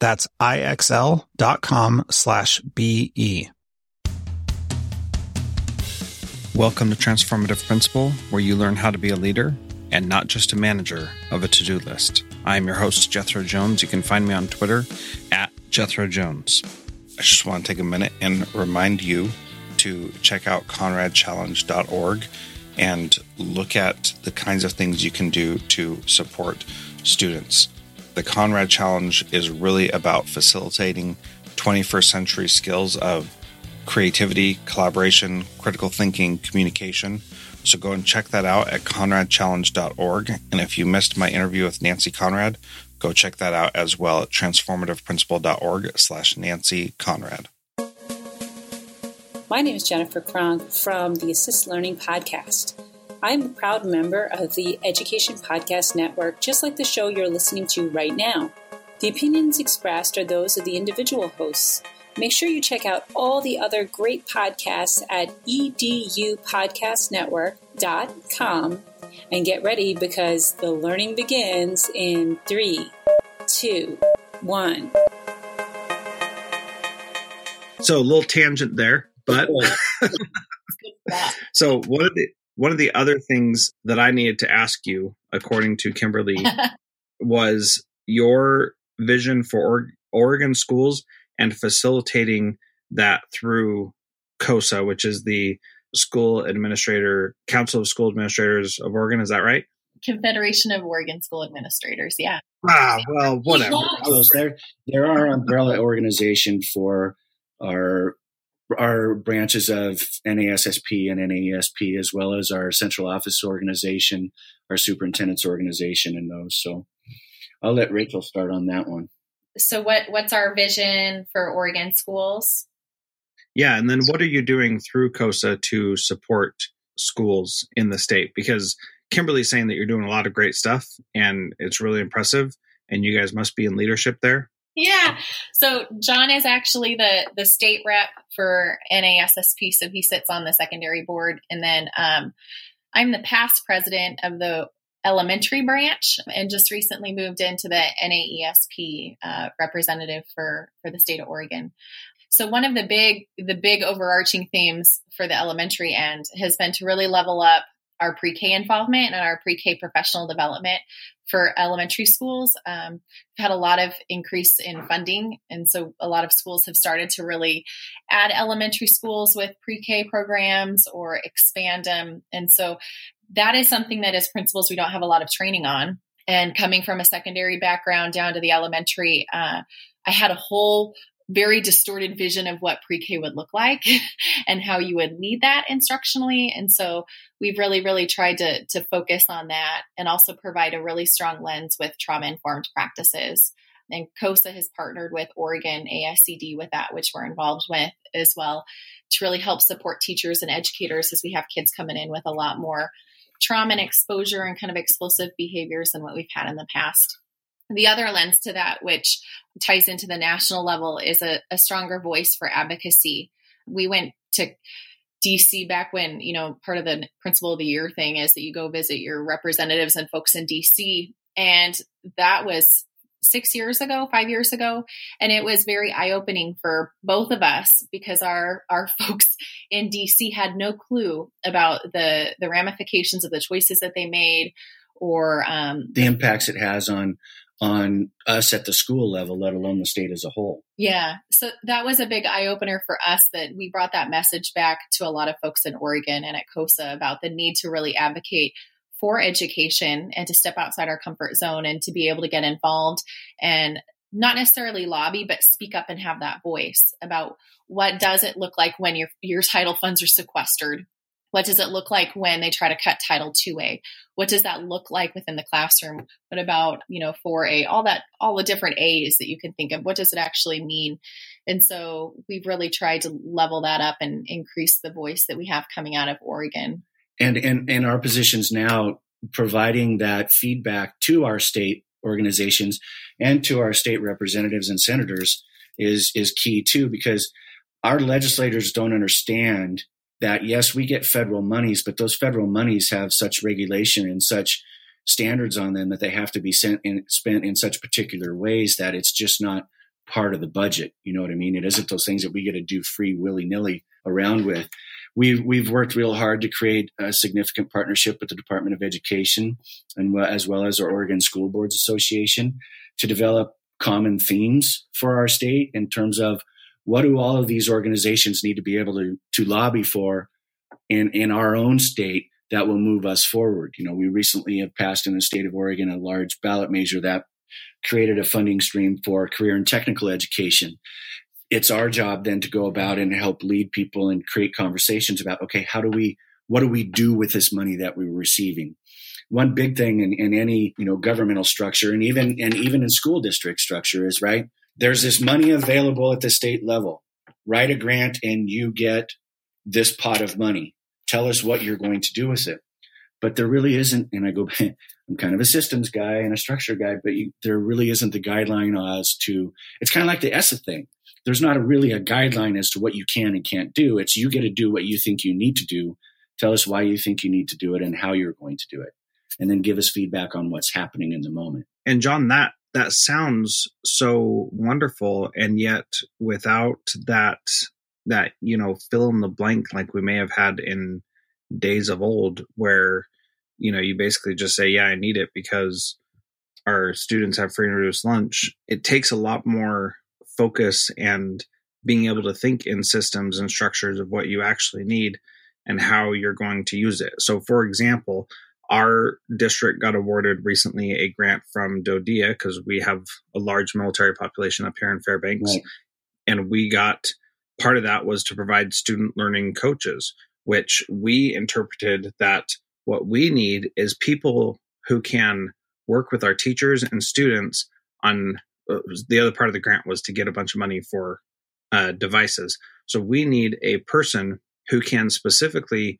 That's IXL.com slash BE. Welcome to Transformative Principal, where you learn how to be a leader and not just a manager of a to-do list. I am your host, Jethro Jones. You can find me on Twitter at Jethro Jones. I just want to take a minute and remind you to check out conradchallenge.org and look at the kinds of things you can do to support students. The Conrad Challenge is really about facilitating 21st century skills of creativity, collaboration, critical thinking, communication. So go and check that out at conradchallenge.org. And if you missed my interview with Nancy Conrad, go check that out as well at transformativeprincipal.org slash Nancy Conrad. My name is Jennifer Kronk from the Assist Learning Podcast. I'm a proud member of the Education Podcast Network, just like the show you're listening to right now. The opinions expressed are those of the individual hosts. Make sure you check out all the other great podcasts at edupodcastnetwork.com and get ready because the learning begins in three, two, one. So a little tangent there, but oh. so one of the one of the other things that I needed to ask you, according to Kimberly, was your vision for Oregon schools and facilitating that through COSA, which is the School Administrator Council of School Administrators of Oregon. Is that right? Confederation of Oregon School Administrators. Yeah. Ah, well, whatever. Yes. There, there are umbrella organization for our our branches of NASSP and NAESP, as well as our central office organization, our superintendent's organization, and those. So I'll let Rachael start on that one. So, what what's our vision for Oregon schools? Yeah, and then what are you doing through COSA to support schools in the state? Because Kimberly's saying that you're doing a lot of great stuff, and it's really impressive, and you guys must be in leadership there. Yeah. So John is actually the the state rep for NASSP, so he sits on the secondary board, and then um, I'm the past president of the elementary branch, and just recently moved into the NAESP uh, representative for for the state of Oregon. So one of the big the big overarching themes for the elementary end has been to really level up our pre-K involvement and our pre-K professional development for elementary schools. Um, we've had a lot of increase in funding, and so a lot of schools have started to really add elementary schools with pre-K programs or expand them. And so that is something that as principals we don't have a lot of training on. And coming from a secondary background down to the elementary, uh, I had a whole very distorted vision of what pre-K would look like and how you would lead that instructionally. And so we've really, really tried to, to focus on that and also provide a really strong lens with trauma-informed practices. And COSA has partnered with Oregon ASCD with that, which we're involved with as well, to really help support teachers and educators as we have kids coming in with a lot more trauma and exposure and kind of explosive behaviors than what we've had in the past. The other lens to that, which ties into the national level, is a, a stronger voice for advocacy. We went to DC back when, you know, part of the principal of the year thing is that you go visit your representatives and folks in DC. And that was six years ago, five years ago. And it was very eye opening for both of us because our, our folks in DC had no clue about the, the ramifications of the choices that they made or um, the impacts it has on on us at the school level, let alone the state as a whole. Yeah. So that was a big eye opener for us that we brought that message back to a lot of folks in Oregon and at COSA about the need to really advocate for education and to step outside our comfort zone and to be able to get involved and not necessarily lobby, but speak up and have that voice about what does it look like when your your title funds are sequestered what does it look like when they try to cut Title 2A? What does that look like within the classroom? What about, you know, 4A, all that, all the different A's that you can think of? What does it actually mean? And so we've really tried to level that up and increase the voice that we have coming out of Oregon. And, and, and our positions now providing that feedback to our state organizations and to our state representatives and senators is, is key too, because our legislators don't understand that yes, we get federal monies, but those federal monies have such regulation and such standards on them that they have to be sent in, spent in such particular ways that it's just not part of the budget. You know what I mean? It isn't those things that we get to do free willy nilly around with. We've we've worked real hard to create a significant partnership with the Department of Education and uh, as well as our Oregon School Boards Association to develop common themes for our state in terms of what do all of these organizations need to be able to, to lobby for in, in our own state that will move us forward? You know, we recently have passed in the state of Oregon a large ballot measure that created a funding stream for career and technical education. It's our job then to go about and help lead people and create conversations about, okay, how do we, what do we do with this money that we're receiving? One big thing in, in any, you know, governmental structure and even, and even in school district structure is, right? There's this money available at the state level. Write a grant and you get this pot of money. Tell us what you're going to do with it. But there really isn't, and I go, I'm kind of a systems guy and a structure guy, but you, there really isn't the guideline as to, it's kind of like the ESSA thing. There's not a, really a guideline as to what you can and can't do. It's you get to do what you think you need to do. Tell us why you think you need to do it and how you're going to do it. And then give us feedback on what's happening in the moment. And John, that that sounds so wonderful and yet without that that you know fill in the blank like we may have had in days of old where you know you basically just say yeah i need it because our students have free and reduced lunch. It takes a lot more focus and being able to think in systems and structures of what you actually need and how you're going to use it. So for example our district got awarded recently a grant from DoDEA because we have a large military population up here in Fairbanks. Right. And we got part of that was to provide student learning coaches, which we interpreted that what we need is people who can work with our teachers and students on uh, the other part of the grant was to get a bunch of money for uh, devices. So we need a person who can specifically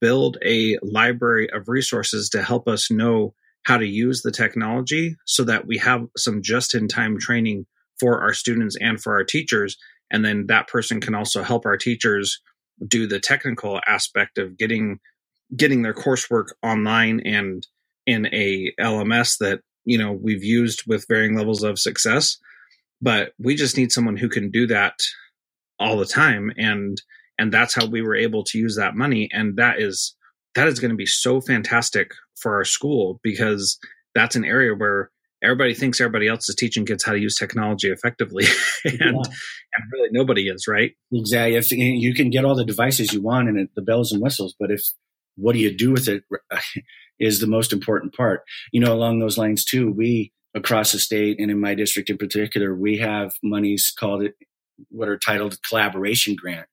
build a library of resources to help us know how to use the technology so that we have some just in time training for our students and for our teachers. And then that person can also help our teachers do the technical aspect of getting getting their coursework online and in a LMS that you know we've used with varying levels of success but we just need someone who can do that all the time and and that's how we were able to use that money. And that is that is going to be so fantastic for our school because that's an area where everybody thinks everybody else is teaching kids how to use technology effectively. And yeah. and really nobody is right? Exactly. If you can get all the devices you want and the bells and whistles but if what do you do with it is the most important part. You know along those lines too we across the state and in my district in particular we have monies called it what are titled collaboration grant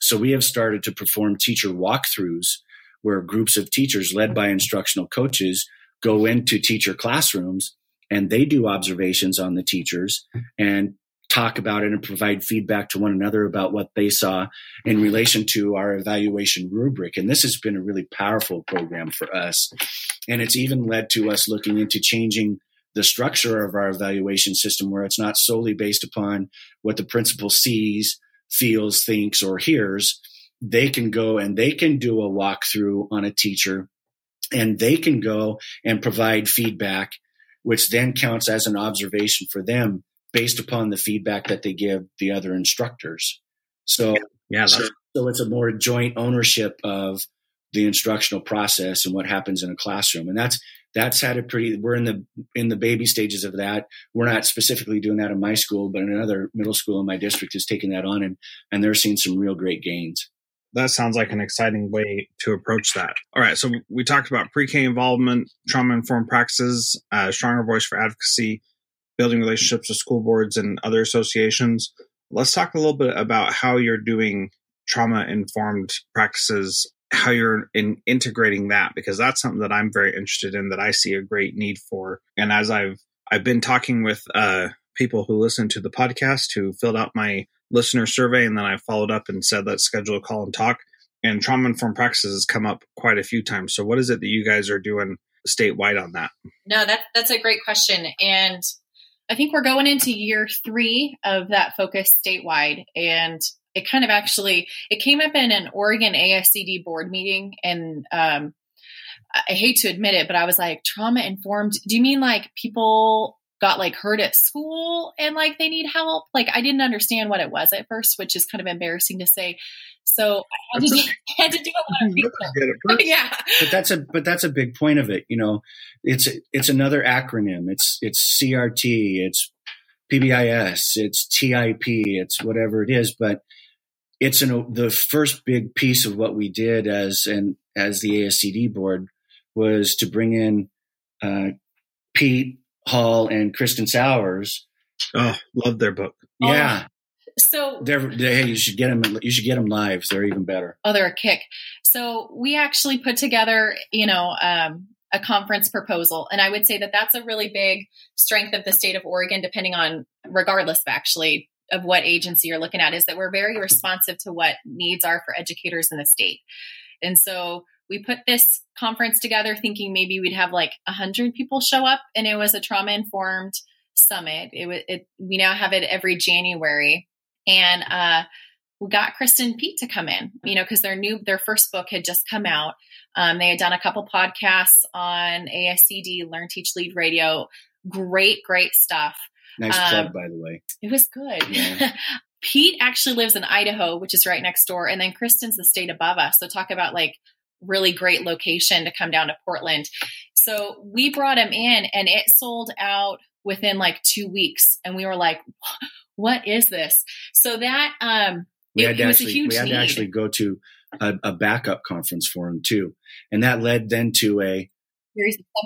so we have started to perform teacher walkthroughs where groups of teachers led by instructional coaches go into teacher classrooms and they do observations on the teachers and talk about it and provide feedback to one another about what they saw in relation to our evaluation rubric. And this has been a really powerful program for us. And it's even led to us looking into changing the structure of our evaluation system where it's not solely based upon what the principal sees, feels, thinks, or hears. They can go and they can do a walkthrough on a teacher and they can go and provide feedback, which then counts as an observation for them based upon the feedback that they give the other instructors. So, yeah, so, so it's a more joint ownership of the instructional process and what happens in a classroom. And that's that's had a pretty we're in the in the baby stages of that. We're not specifically doing that in my school, but another middle school in my district is taking that on and and they're seeing some real great gains that sounds like an exciting way to approach that. All right, so we talked about pre-K involvement, trauma-informed practices, uh, stronger voice for advocacy, building relationships with school boards and other associations. Let's talk a little bit about how you're doing trauma-informed practices, how you're in integrating that, because that's something that I'm very interested in, that I see a great need for. And as I've I've been talking with uh, people who listen to the podcast who filled out my listener survey, and then I followed up and said let's schedule a call and talk. And trauma informed practices has come up quite a few times. So, what is it that you guys are doing statewide on that? No, that that's a great question, and I think we're going into year three of that focus statewide, and it kind of actually it came up in an Oregon ASCD board meeting, and um, I hate to admit it, but I was like, trauma informed. Do you mean like people got like hurt at school and like they need help. Like I didn't understand what it was at first, which is kind of embarrassing to say. So I had to do, I had to do a lot of research. yeah, but that's a but that's a big point of it. You know, it's it's another acronym. It's it's CRT. It's PBIS. It's TIP. It's whatever it is. But it's an, the first big piece of what we did as and as the ASCD board was to bring in uh, Pete Hall and Kristin Souers. Oh, love their book. Yeah. Oh, so they're, they, hey, you should get them. You should get them live. They're even better. Oh, they're a kick. So we actually put together, you know, um, a conference proposal, and I would say that that's a really big strength of the state of Oregon. Depending on, regardless of actually of what agency you're looking at, is that we're very responsive to what needs are for educators in the state, and so we put this conference together thinking maybe we'd have like 100 people show up and it was a trauma informed summit. It, was. it, we now have it every january. And uh, we got kristin pete to come in you know because their new their first book had just come out. Um, they had done a couple podcasts on ascd learn teach lead radio. Great great stuff nice um, plug by the way it was good yeah. Pete actually lives in Idaho, which is right next door, and then Kristin's the state above us. So talk about like really great location to come down to Portland. So we brought him in and it sold out within like two weeks. And we were like, what is this? So that, um, we it, had to actually, we had need. to actually go to a, a, backup conference for him too. And that led then to a,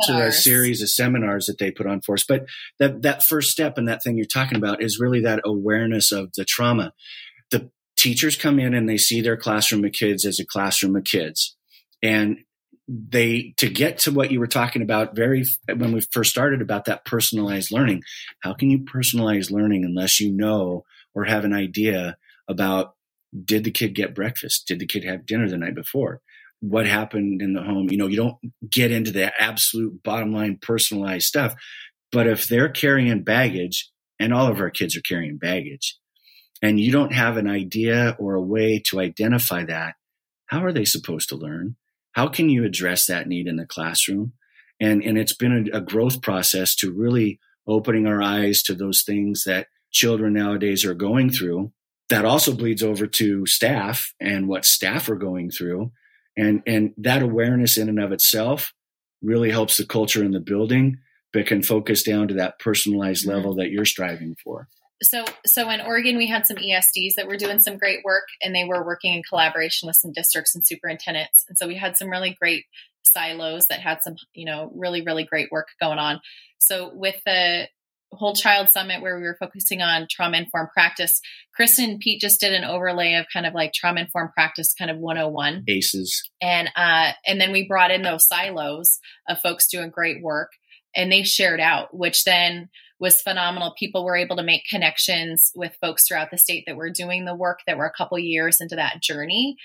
to a series of seminars that they put on for us. But that, that first step and that thing you're talking about is really that awareness of the trauma. The teachers come in and they see their classroom of kids as a classroom of kids and they to get to what you were talking about very when we first started about that personalized learning how can you personalize learning unless you know or have an idea about did the kid get breakfast did the kid have dinner the night before what happened in the home you know you don't get into the absolute bottom line personalized stuff but if they're carrying baggage and all of our kids are carrying baggage and you don't have an idea or a way to identify that how are they supposed to learn how can you address that need in the classroom? And, and it's been a, a growth process to really opening our eyes to those things that children nowadays are going through. That also bleeds over to staff and what staff are going through. And, and that awareness in and of itself really helps the culture in the building, but can focus down to that personalized mm-hmm. level that you're striving for. So so in Oregon we had some ESDs that were doing some great work and they were working in collaboration with some districts and superintendents. And so we had some really great silos that had some you know really really great work going on. So with the whole child summit where we were focusing on trauma informed practice kristin and pete just did an overlay of kind of like trauma informed practice kind of 101 bases and uh and then we brought in those silos of folks doing great work and they shared out which then was phenomenal. People were able to make connections with folks throughout the state that were doing the work that were a couple years into that journey.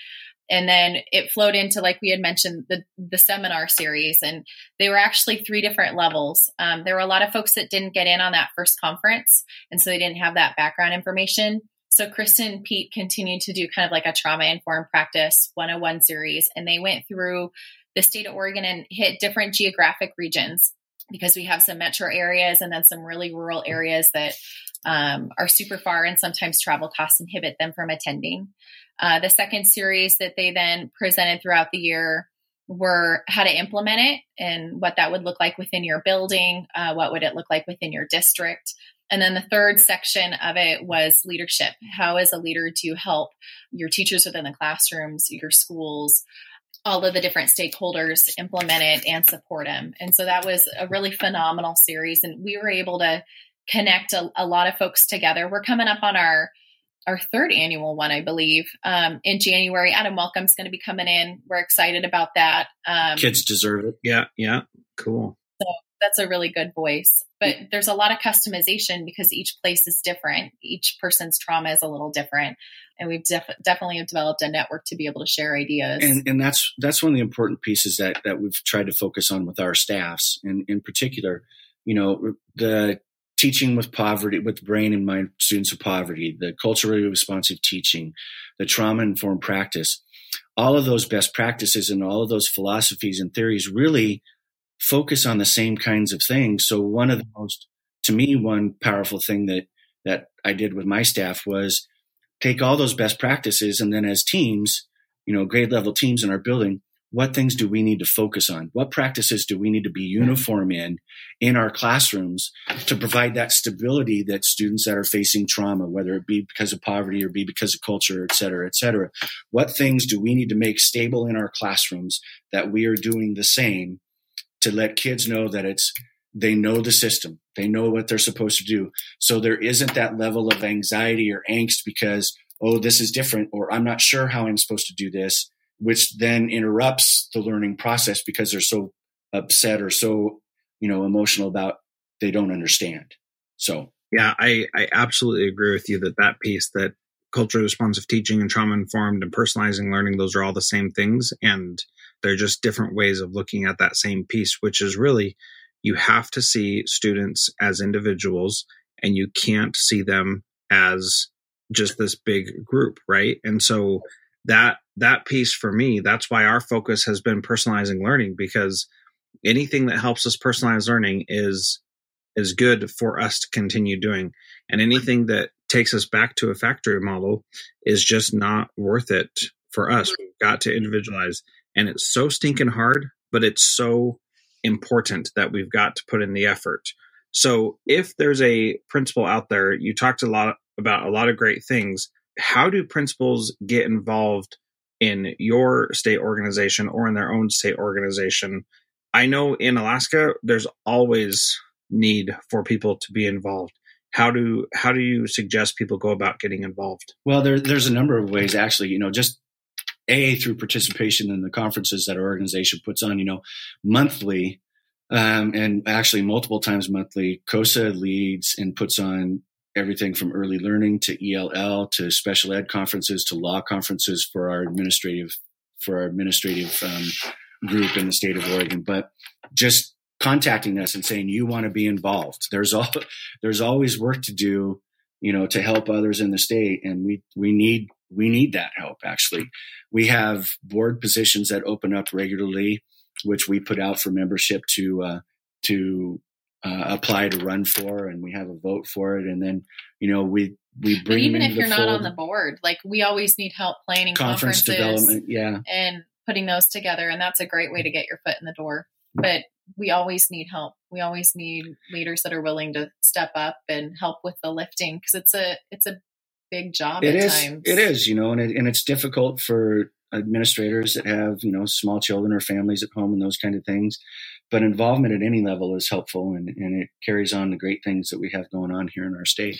And then it flowed into like we had mentioned the the seminar series and they were actually three different levels. Um, there were a lot of folks that didn't get in on that first conference and so they didn't have that background information. So kristin and pete continued to do kind of like a trauma informed practice 101 series and they went through the state of oregon and hit different geographic regions because we have some metro areas and then some really rural areas that um, are super far and sometimes travel costs inhibit them from attending. Uh, the second series that they then presented throughout the year were how to implement it and what that would look like within your building, uh, what would it look like within your district. And then the third section of it was leadership. How, as a leader, to help your teachers within the classrooms, your schools, all of the different stakeholders implement it and support them. And so that was a really phenomenal series. And we were able to connect a, a lot of folks together. We're coming up on our our third annual one, I believe, um, in January. Adam Welcome's going to be coming in. We're excited about that. Um, Kids deserve it. Yeah, yeah, cool. So that's a really good voice. But there's a lot of customization because each place is different. Each person's trauma is a little different, and we've def- definitely developed a network to be able to share ideas. And, and that's that's one of the important pieces that that we've tried to focus on with our staffs, and in particular, you know, the teaching with poverty, with brain and mind students of poverty, the culturally responsive teaching, the trauma informed practice, all of those best practices and all of those philosophies and theories really focus on the same kinds of things. So one of the most, to me, one powerful thing that, that I did with my staff was take all those best practices and then as teams, you know, grade level teams in our building, what things do we need to focus on? What practices do we need to be uniform in in our classrooms to provide that stability that students that are facing trauma, whether it be because of poverty or be because of culture, et cetera, et cetera, what things do we need to make stable in our classrooms that we are doing the same to let kids know that it's they know the system they know what they're supposed to do? So there isn't that level of anxiety or angst because oh this is different or i'm not sure how i'm supposed to do this which then interrupts the learning process because they're so upset or so you know emotional about they don't understand. So. Yeah i i absolutely agree with you that that piece that culturally responsive teaching and trauma informed and personalizing learning those are all the same things and they're just different ways of looking at that same piece which is really you have to see students as individuals and you can't see them as just this big group right? And so that that piece for me that's why our focus has been personalizing learning because anything that helps us personalize learning is is good for us to continue doing. And anything that takes us back to a factory model is just not worth it for us. Mm-hmm. We've got to individualize. And it's so stinking hard but it's so important that we've got to put in the effort. So if there's a principal out there you talked a lot about a lot of great things how do principals get involved in your state organization or in their own state organization? I know in Alaska, there's always need for people to be involved. How do how do you suggest people go about getting involved? Well, there, there's a number of ways actually. You know, just a through participation in the conferences that our organization puts on. You know, monthly um, and actually multiple times monthly. COSA leads and puts on everything from early learning to ELL to special ed conferences to law conferences for our administrative for our administrative um, group in the state of Oregon. But just contacting us and saying you want to be involved. There's all there's always work to do, you know, to help others in the state, and we we need we need that help. Actually, we have board positions that open up regularly, which we put out for membership to uh, to uh, apply to run for, and we have a vote for it, and then you know we we bring. But even if you're not on the board, like we always need help planning conference development, yeah, and putting those together, and that's a great way to get your foot in the door. But we always need help. We always need leaders that are willing to step up and help with the lifting because it's a it's a big job. It is. Times. It is. You know, and it, and it's difficult for administrators that have you know small children or families at home and those kind of things. But involvement at any level is helpful and, and it carries on the great things that we have going on here in our state.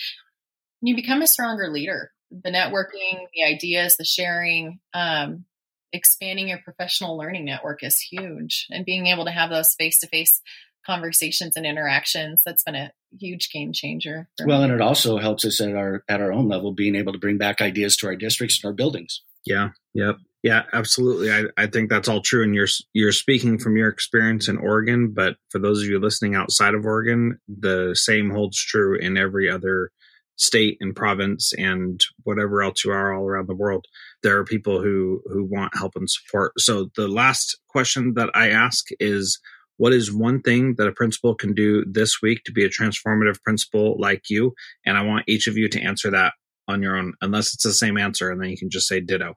You become a stronger leader. The networking the ideas the sharing um, expanding your professional learning network is huge and being able to have those face-to-face conversations and interactions that's been a huge game changer well me. and it also helps us at our at our own level being able to bring back ideas to our districts and our buildings Yeah. Yep. Yeah, absolutely. I, I think that's all true. And you're you're speaking from your experience in Oregon, but for those of you listening outside of Oregon, the same holds true in every other state and province and whatever else you are all around the world. There are people who who want help and support. So the last question that I ask is what is one thing that a principal can do this week to be a transformative principal like you? And I want each of you to answer that on your own, unless it's the same answer, and then you can just say ditto.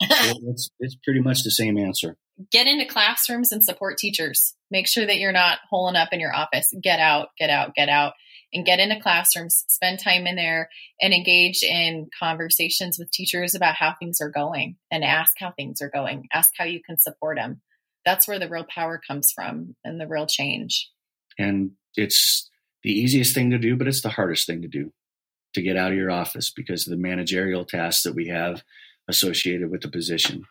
it's, it's pretty much the same answer. Get into classrooms and support teachers. Make sure that you're not holing up in your office. Get out, get out, get out, and get into classrooms. Spend time in there and engage in conversations with teachers about how things are going and ask how things are going. Ask how you can support them. That's where the real power comes from and the real change. And it's the easiest thing to do, but it's the hardest thing to do to get out of your office because of the managerial tasks that we have associated with the position.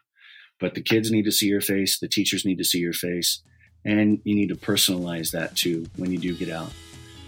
But the kids need to see your face, the teachers need to see your face, and you need to personalize that too when you do get out.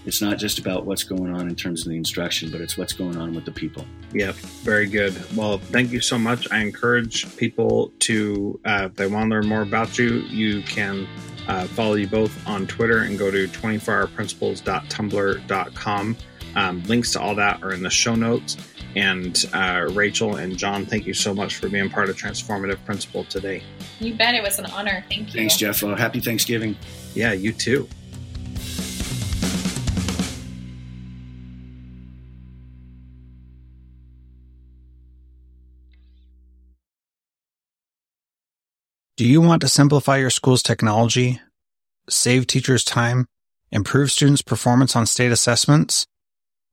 It's not just about what's going on in terms of the instruction, but it's what's going on with the people. Yep, very good. Well, thank you so much. I encourage people to, uh, if they want to learn more about you, you can uh, follow you both on Twitter and go to 24hourprincipals.tumblr.com. Um, links to all that are in the show notes. And uh, Rachael and John, thank you so much for being part of Transformative Principal today. You bet. It was an honor. Thank you. Thanks, Jeff. Uh, happy Thanksgiving. Yeah, you too. Do you want to simplify your school's technology, save teachers time, improve students' performance on state assessments?